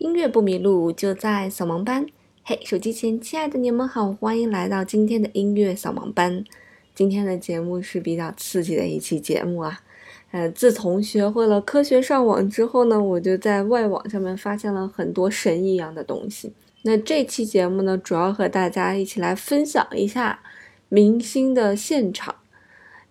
音乐不迷路，就在扫盲班。嘿，手机前亲爱的你们好，欢迎来到今天的音乐扫盲班。今天的节目是比较刺激的一期节目啊。呃，自从学会了科学上网之后呢，我就在外网上面发现了很多神一样的东西。那这期节目呢，主要和大家一起来分享一下明星的现场。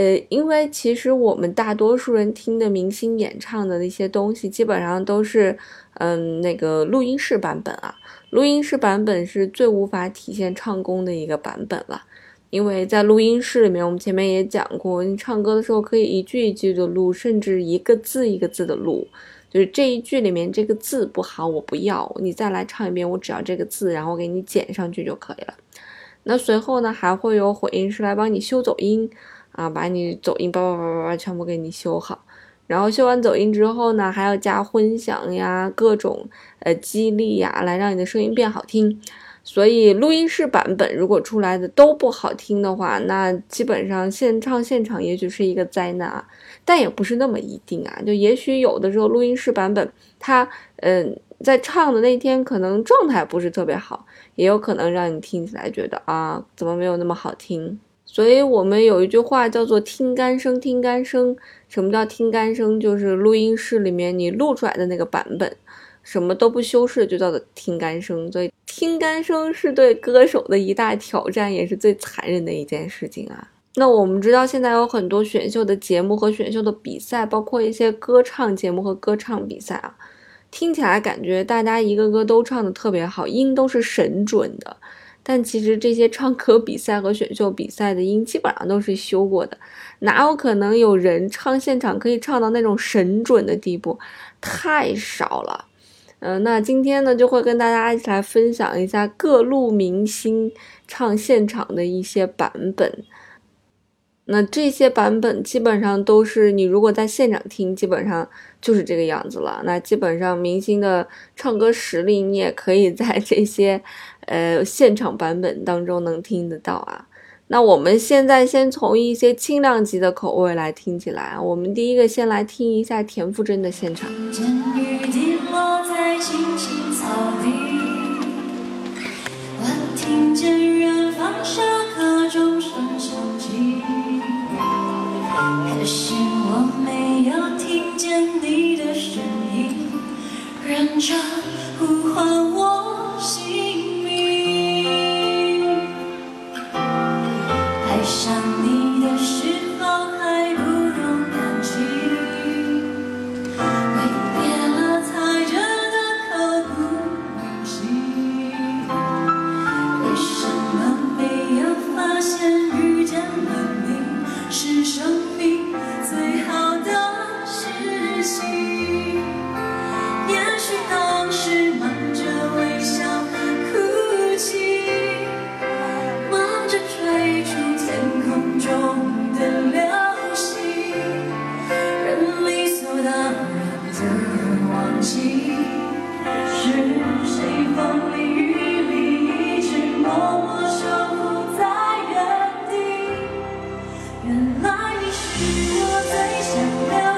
呃，因为其实我们大多数人听的明星演唱的那些东西，基本上都是，嗯，那个录音室版本啊。录音室版本是最无法体现唱功的一个版本了，因为在录音室里面，我们前面也讲过，你唱歌的时候可以一句一句的录，甚至一个字一个字的录，就是这一句里面这个字不好，我不要，你再来唱一遍，我只要这个字，然后给你剪上去就可以了。那随后呢，还会有混音师来帮你修走音。啊，把你走音叭叭叭叭叭全部给你修好，然后修完走音之后呢，还要加混响呀，各种呃激励呀，来让你的声音变好听。所以录音室版本如果出来的都不好听的话，那基本上现唱现场也许是一个灾难啊，但也不是那么一定啊。就也许有的时候录音室版本，它嗯在唱的那天可能状态不是特别好，也有可能让你听起来觉得啊怎么没有那么好听。所以我们有一句话叫做“听干声，听干声”。什么叫听干声？就是录音室里面你录出来的那个版本，什么都不修饰，就叫做听干声。所以听干声是对歌手的一大挑战，也是最残忍的一件事情啊。那我们知道，现在有很多选秀的节目和选秀的比赛，包括一些歌唱节目和歌唱比赛啊，听起来感觉大家一个个都唱的特别好，音都是神准的。但其实这些唱歌比赛和选秀比赛的音基本上都是修过的，哪有可能有人唱现场可以唱到那种神准的地步？太少了。嗯，那今天呢就会跟大家一起来分享一下各路明星唱现场的一些版本。那这些版本基本上都是你如果在现场听，基本上就是这个样子了。那基本上明星的唱歌实力，你也可以在这些呃现场版本当中能听得到啊。那我们现在先从一些轻量级的口味来听起来。我们第一个先来听一下田馥甄的现场。听见远方下课钟声响可是我没有听见你的声音，认真呼唤我姓名。爱上最想留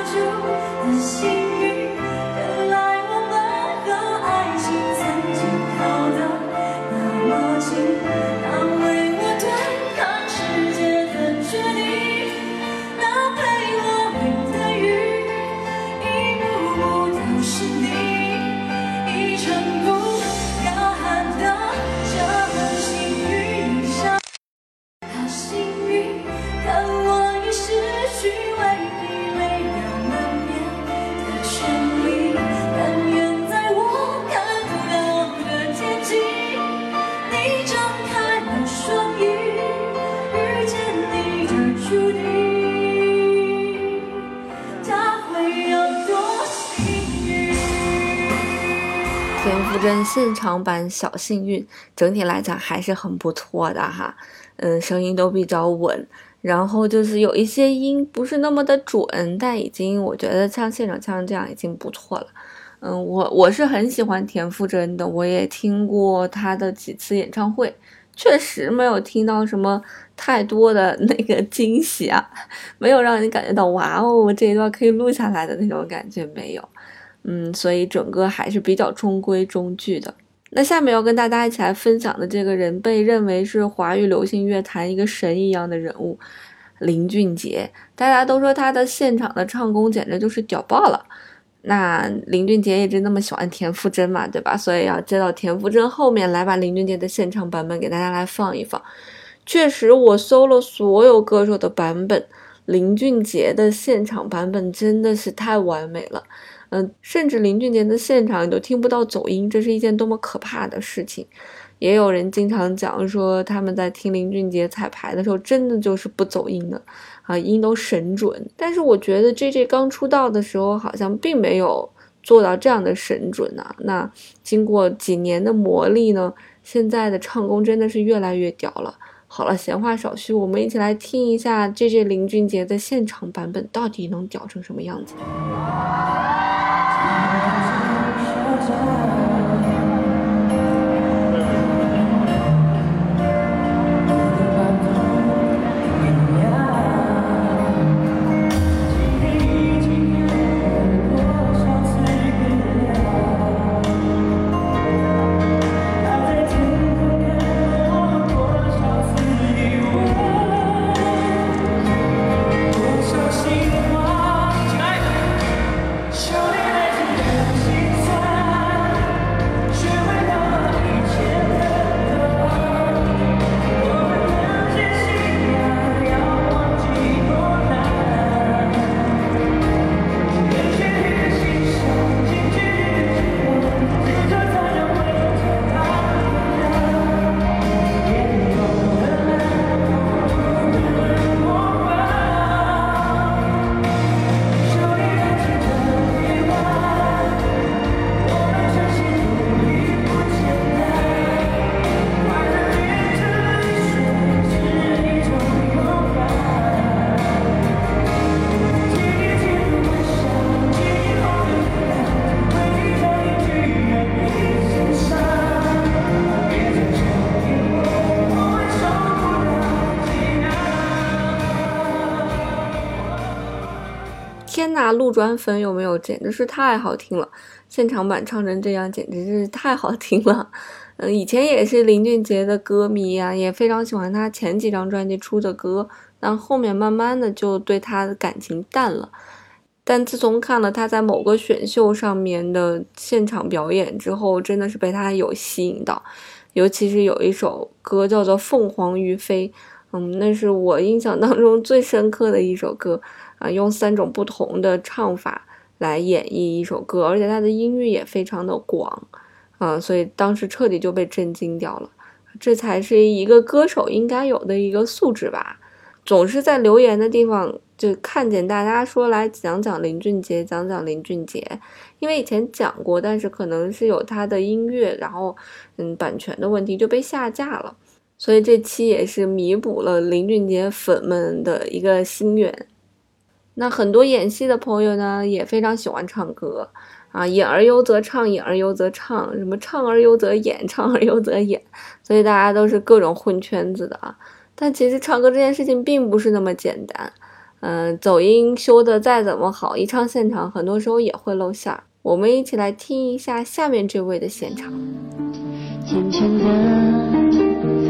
田馥甄现场版《小幸运》整体来讲还是很不错的哈，嗯，声音都比较稳，然后就是有一些音不是那么的准，但已经我觉得像现场唱这样已经不错了。嗯，我我是很喜欢田馥甄的，我也听过她的几次演唱会，确实没有听到什么太多的那个惊喜啊，没有让你感觉到哇哦，这一段可以录下来的那种感觉没有。嗯，所以整个还是比较中规中矩的。那下面要跟大家一起来分享的这个人，被认为是华语流行乐坛一个神一样的人物，林俊杰。大家都说他的现场的唱功简直就是屌爆了。那林俊杰一直那么喜欢田馥甄嘛，对吧？所以要接到田馥甄后面来把林俊杰的现场版本给大家来放一放。确实，我搜了所有歌手的版本，林俊杰的现场版本真的是太完美了。嗯，甚至林俊杰的现场你都听不到走音，这是一件多么可怕的事情。也有人经常讲说，他们在听林俊杰彩排的时候，真的就是不走音的。啊，音都神准，但是我觉得 J J 刚出道的时候好像并没有做到这样的神准啊。那经过几年的磨砺呢，现在的唱功真的是越来越屌了。好了，闲话少叙，我们一起来听一下 J J 林俊杰的现场版本到底能屌成什么样子。time. 天呐，路转粉有没有？简直是太好听了！现场版唱成这样，简直是太好听了。嗯，以前也是林俊杰的歌迷啊，也非常喜欢他前几张专辑出的歌，但后面慢慢的就对他的感情淡了。但自从看了他在某个选秀上面的现场表演之后，真的是被他有吸引到，尤其是有一首歌叫做《凤凰于飞》，嗯，那是我印象当中最深刻的一首歌。啊，用三种不同的唱法来演绎一首歌，而且他的音域也非常的广，啊，所以当时彻底就被震惊掉了。这才是一个歌手应该有的一个素质吧。总是在留言的地方就看见大家说来讲讲林俊杰，讲讲林俊杰，因为以前讲过，但是可能是有他的音乐，然后嗯版权的问题就被下架了，所以这期也是弥补了林俊杰粉们的一个心愿。那很多演戏的朋友呢，也非常喜欢唱歌啊，演而优则唱，演而优则唱，什么唱而优则演，唱而优则演，所以大家都是各种混圈子的啊。但其实唱歌这件事情并不是那么简单，嗯，走音修的再怎么好，一唱现场，很多时候也会露馅儿。我们一起来听一下下面这位的现场。虔诚的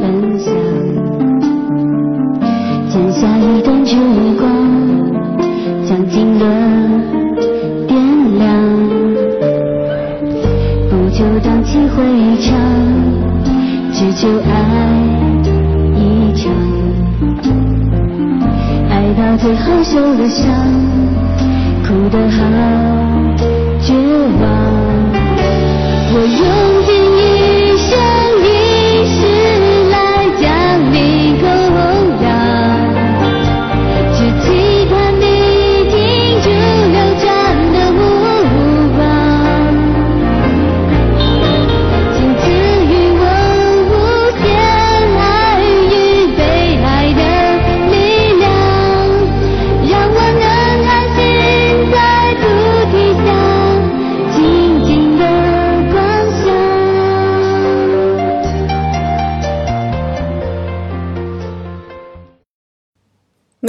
分享，剪下一段烛光。想，哭得好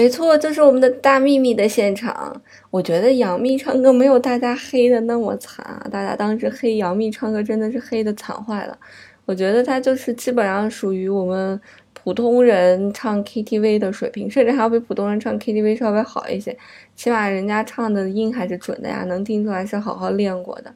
没错，这是我们的大秘密的现场。我觉得杨幂唱歌没有大家黑的那么惨啊，大家当时黑杨幂唱歌真的是黑的惨坏了。我觉得她就是基本上属于我们普通人唱 KTV 的水平，甚至还要比普通人唱 KTV 稍微好一些。起码人家唱的音还是准的呀，能听出来是好好练过的。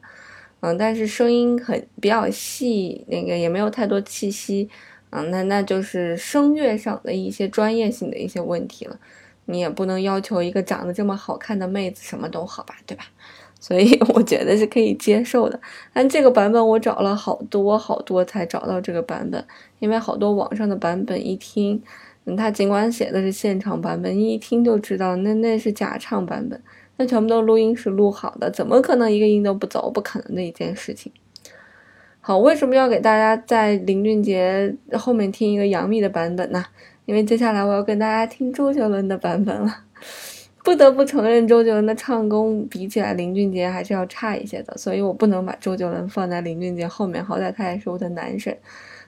嗯，但是声音很比较细，那个也没有太多气息。啊，那那就是声乐上的一些专业性的一些问题了，你也不能要求一个长得这么好看的妹子什么都好吧，对吧？所以我觉得是可以接受的。但这个版本我找了好多好多才找到这个版本，因为好多网上的版本一听，嗯，他尽管写的是现场版本，你一听就知道那那是假唱版本，那全部都录音室录好的，怎么可能一个音都不走？不可能的一件事情。好，为什么要给大家在林俊杰后面听一个杨幂的版本呢？因为接下来我要跟大家听周杰伦的版本了。不得不承认，周杰伦的唱功比起来林俊杰还是要差一些的，所以我不能把周杰伦放在林俊杰后面，好歹他也是我的男神。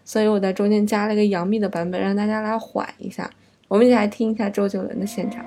所以我在中间加了一个杨幂的版本，让大家来缓一下。我们一起来听一下周杰伦的现场。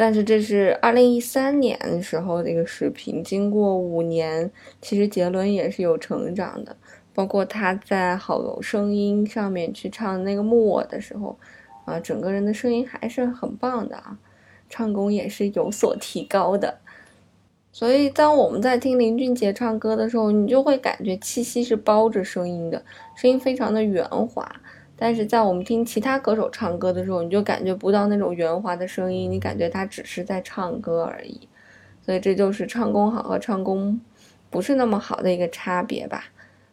但是这是二零一三年时候的一个视频，经过五年，其实杰伦也是有成长的，包括他在好声音上面去唱那个木偶的时候，啊，整个人的声音还是很棒的啊，唱功也是有所提高的。所以，当我们在听林俊杰唱歌的时候，你就会感觉气息是包着声音的，声音非常的圆滑。但是在我们听其他歌手唱歌的时候，你就感觉不到那种圆滑的声音，你感觉他只是在唱歌而已。所以这就是唱功好和唱功不是那么好的一个差别吧。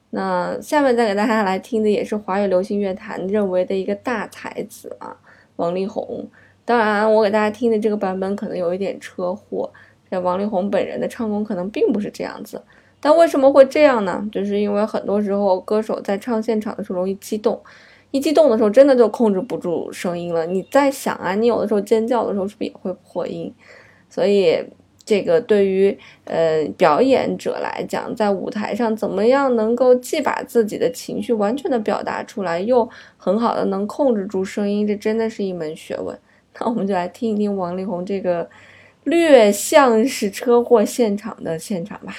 那下面再给大家来听的也是华语流行乐坛认为的一个大才子啊，王力宏。当然，我给大家听的这个版本可能有一点车祸。这王力宏本人的唱功可能并不是这样子，但为什么会这样呢？就是因为很多时候歌手在唱现场的时候容易激动，一激动的时候真的就控制不住声音了。你在想啊，你有的时候尖叫的时候是不是也会破音？所以这个对于呃表演者来讲，在舞台上怎么样能够既把自己的情绪完全的表达出来，又很好的能控制住声音，这真的是一门学问。那我们就来听一听王力宏这个略像是车祸现场的现场吧。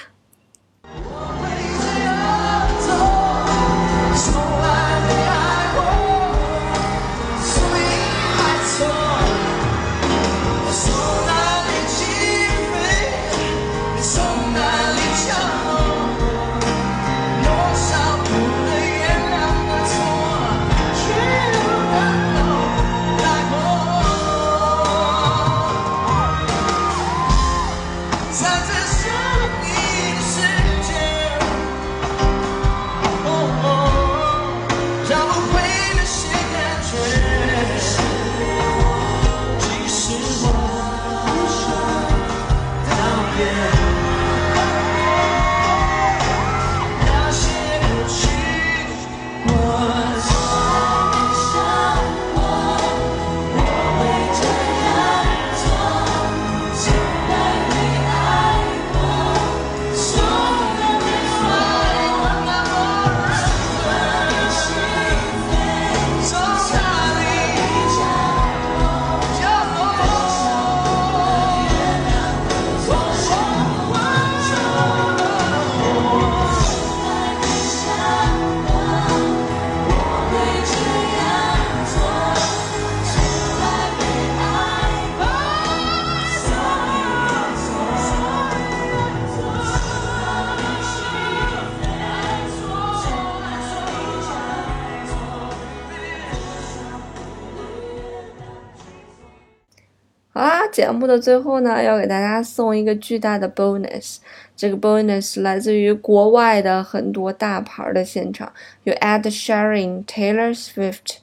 的最后呢，要给大家送一个巨大的 bonus。这个 bonus 来自于国外的很多大牌的现场，有 Ed Sheeran、Taylor Swift，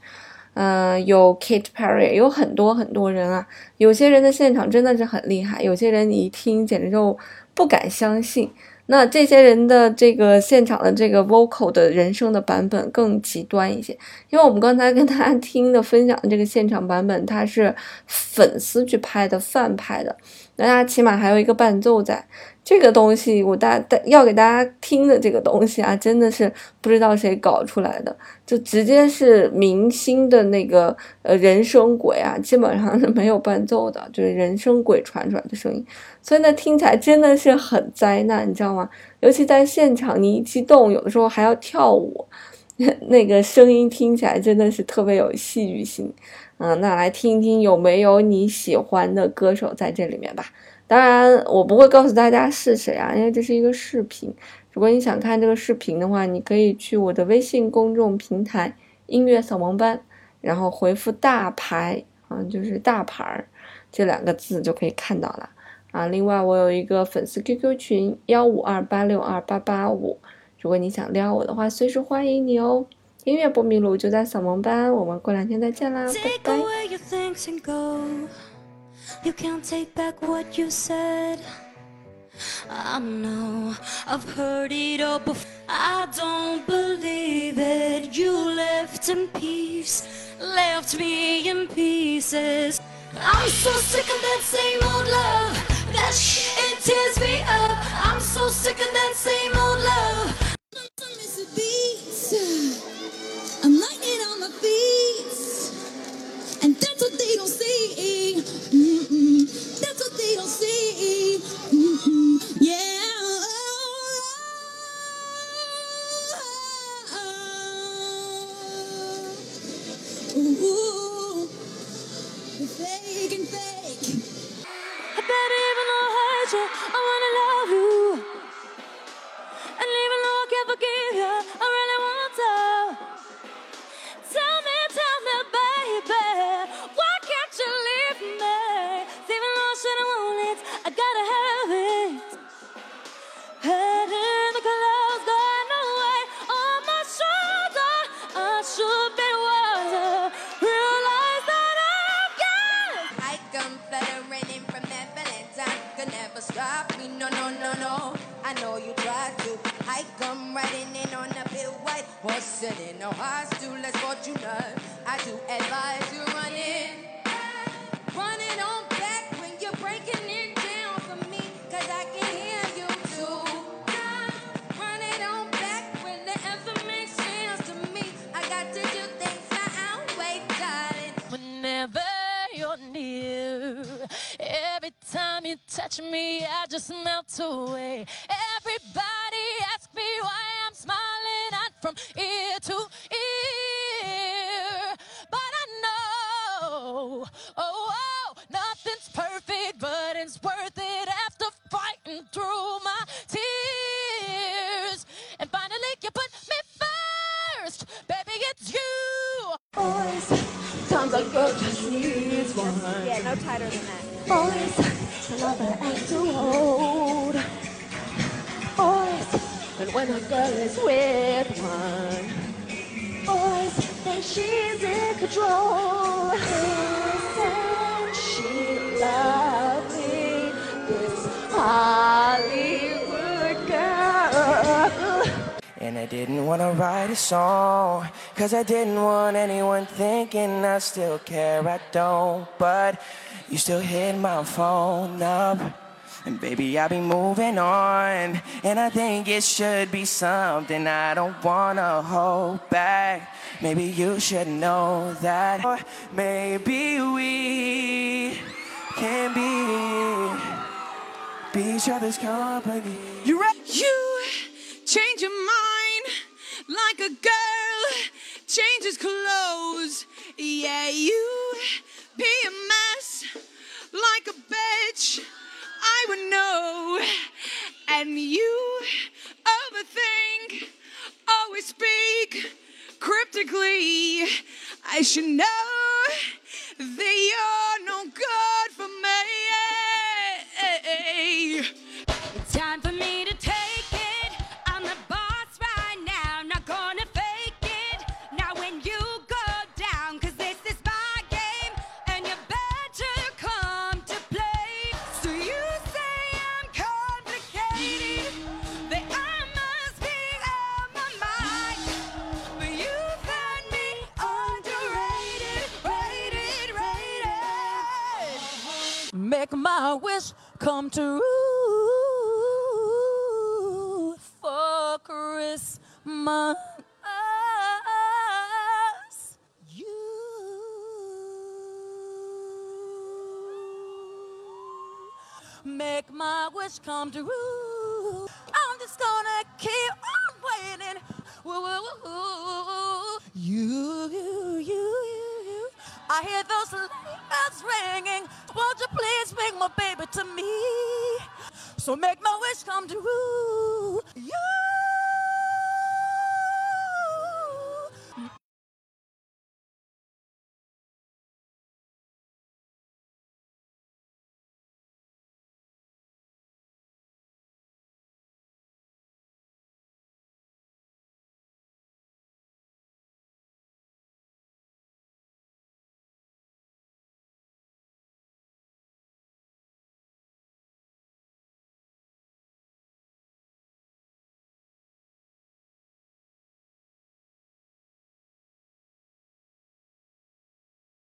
嗯、有 Kate Perry，有很多很多人啊。有些人的现场真的是很厉害，有些人你一听简直就不敢相信。那这些人的这个现场的这个 vocal 的人声的版本更极端一些，因为我们刚才跟大家听的分享的这个现场版本，它是粉丝去拍的饭拍的，那它起码还有一个伴奏在。这个东西我大大要给大家听的这个东西啊，真的是不知道谁搞出来的，就直接是明星的那个呃人声轨啊，基本上是没有伴奏的，就是人声轨传出来的声音，所以呢听起来真的是很灾难，你知道吗？尤其在现场，你一激动，有的时候还要跳舞，那个声音听起来真的是特别有戏剧性。嗯，那来听一听有没有你喜欢的歌手在这里面吧。当然，我不会告诉大家是谁啊，因为这是一个视频。如果你想看这个视频的话，你可以去我的微信公众平台“音乐扫盲班”，然后回复“大牌”啊，就是“大牌儿”这两个字就可以看到了啊。另外，我有一个粉丝 QQ 群幺五二八六二八八五，如果你想撩我的话，随时欢迎你哦。音乐不迷路就在扫盲班，我们过两天再见啦，拜 Take 拜。away your thanks and go. You can't take back what you said. I know I've heard it all before. I don't believe it. You left in peace, left me in pieces. I'm so sick of that same old love. That shit it tears me up. I'm so sick of that same old love. Just melt away. To hold. Boys, and when a girl is with one. Boys, then she's in control. Isn't she? This Hollywood girl. And I didn't wanna write a song, cause I didn't want anyone thinking I still care. I don't, but you still hit my phone up. And baby, I'll be moving on. And I think it should be something I don't wanna hold back. Maybe you should know that. Or maybe we can be, be each other's company. You ready? You change your mind like a girl changes clothes. Yeah, you mess like a bitch. I would know. And you overthink, always speak cryptically. I should know that you're no good for me. My wish come true for Christmas. You make my wish come true. Ringing. Won't you please bring my baby to me? So make my wish come true.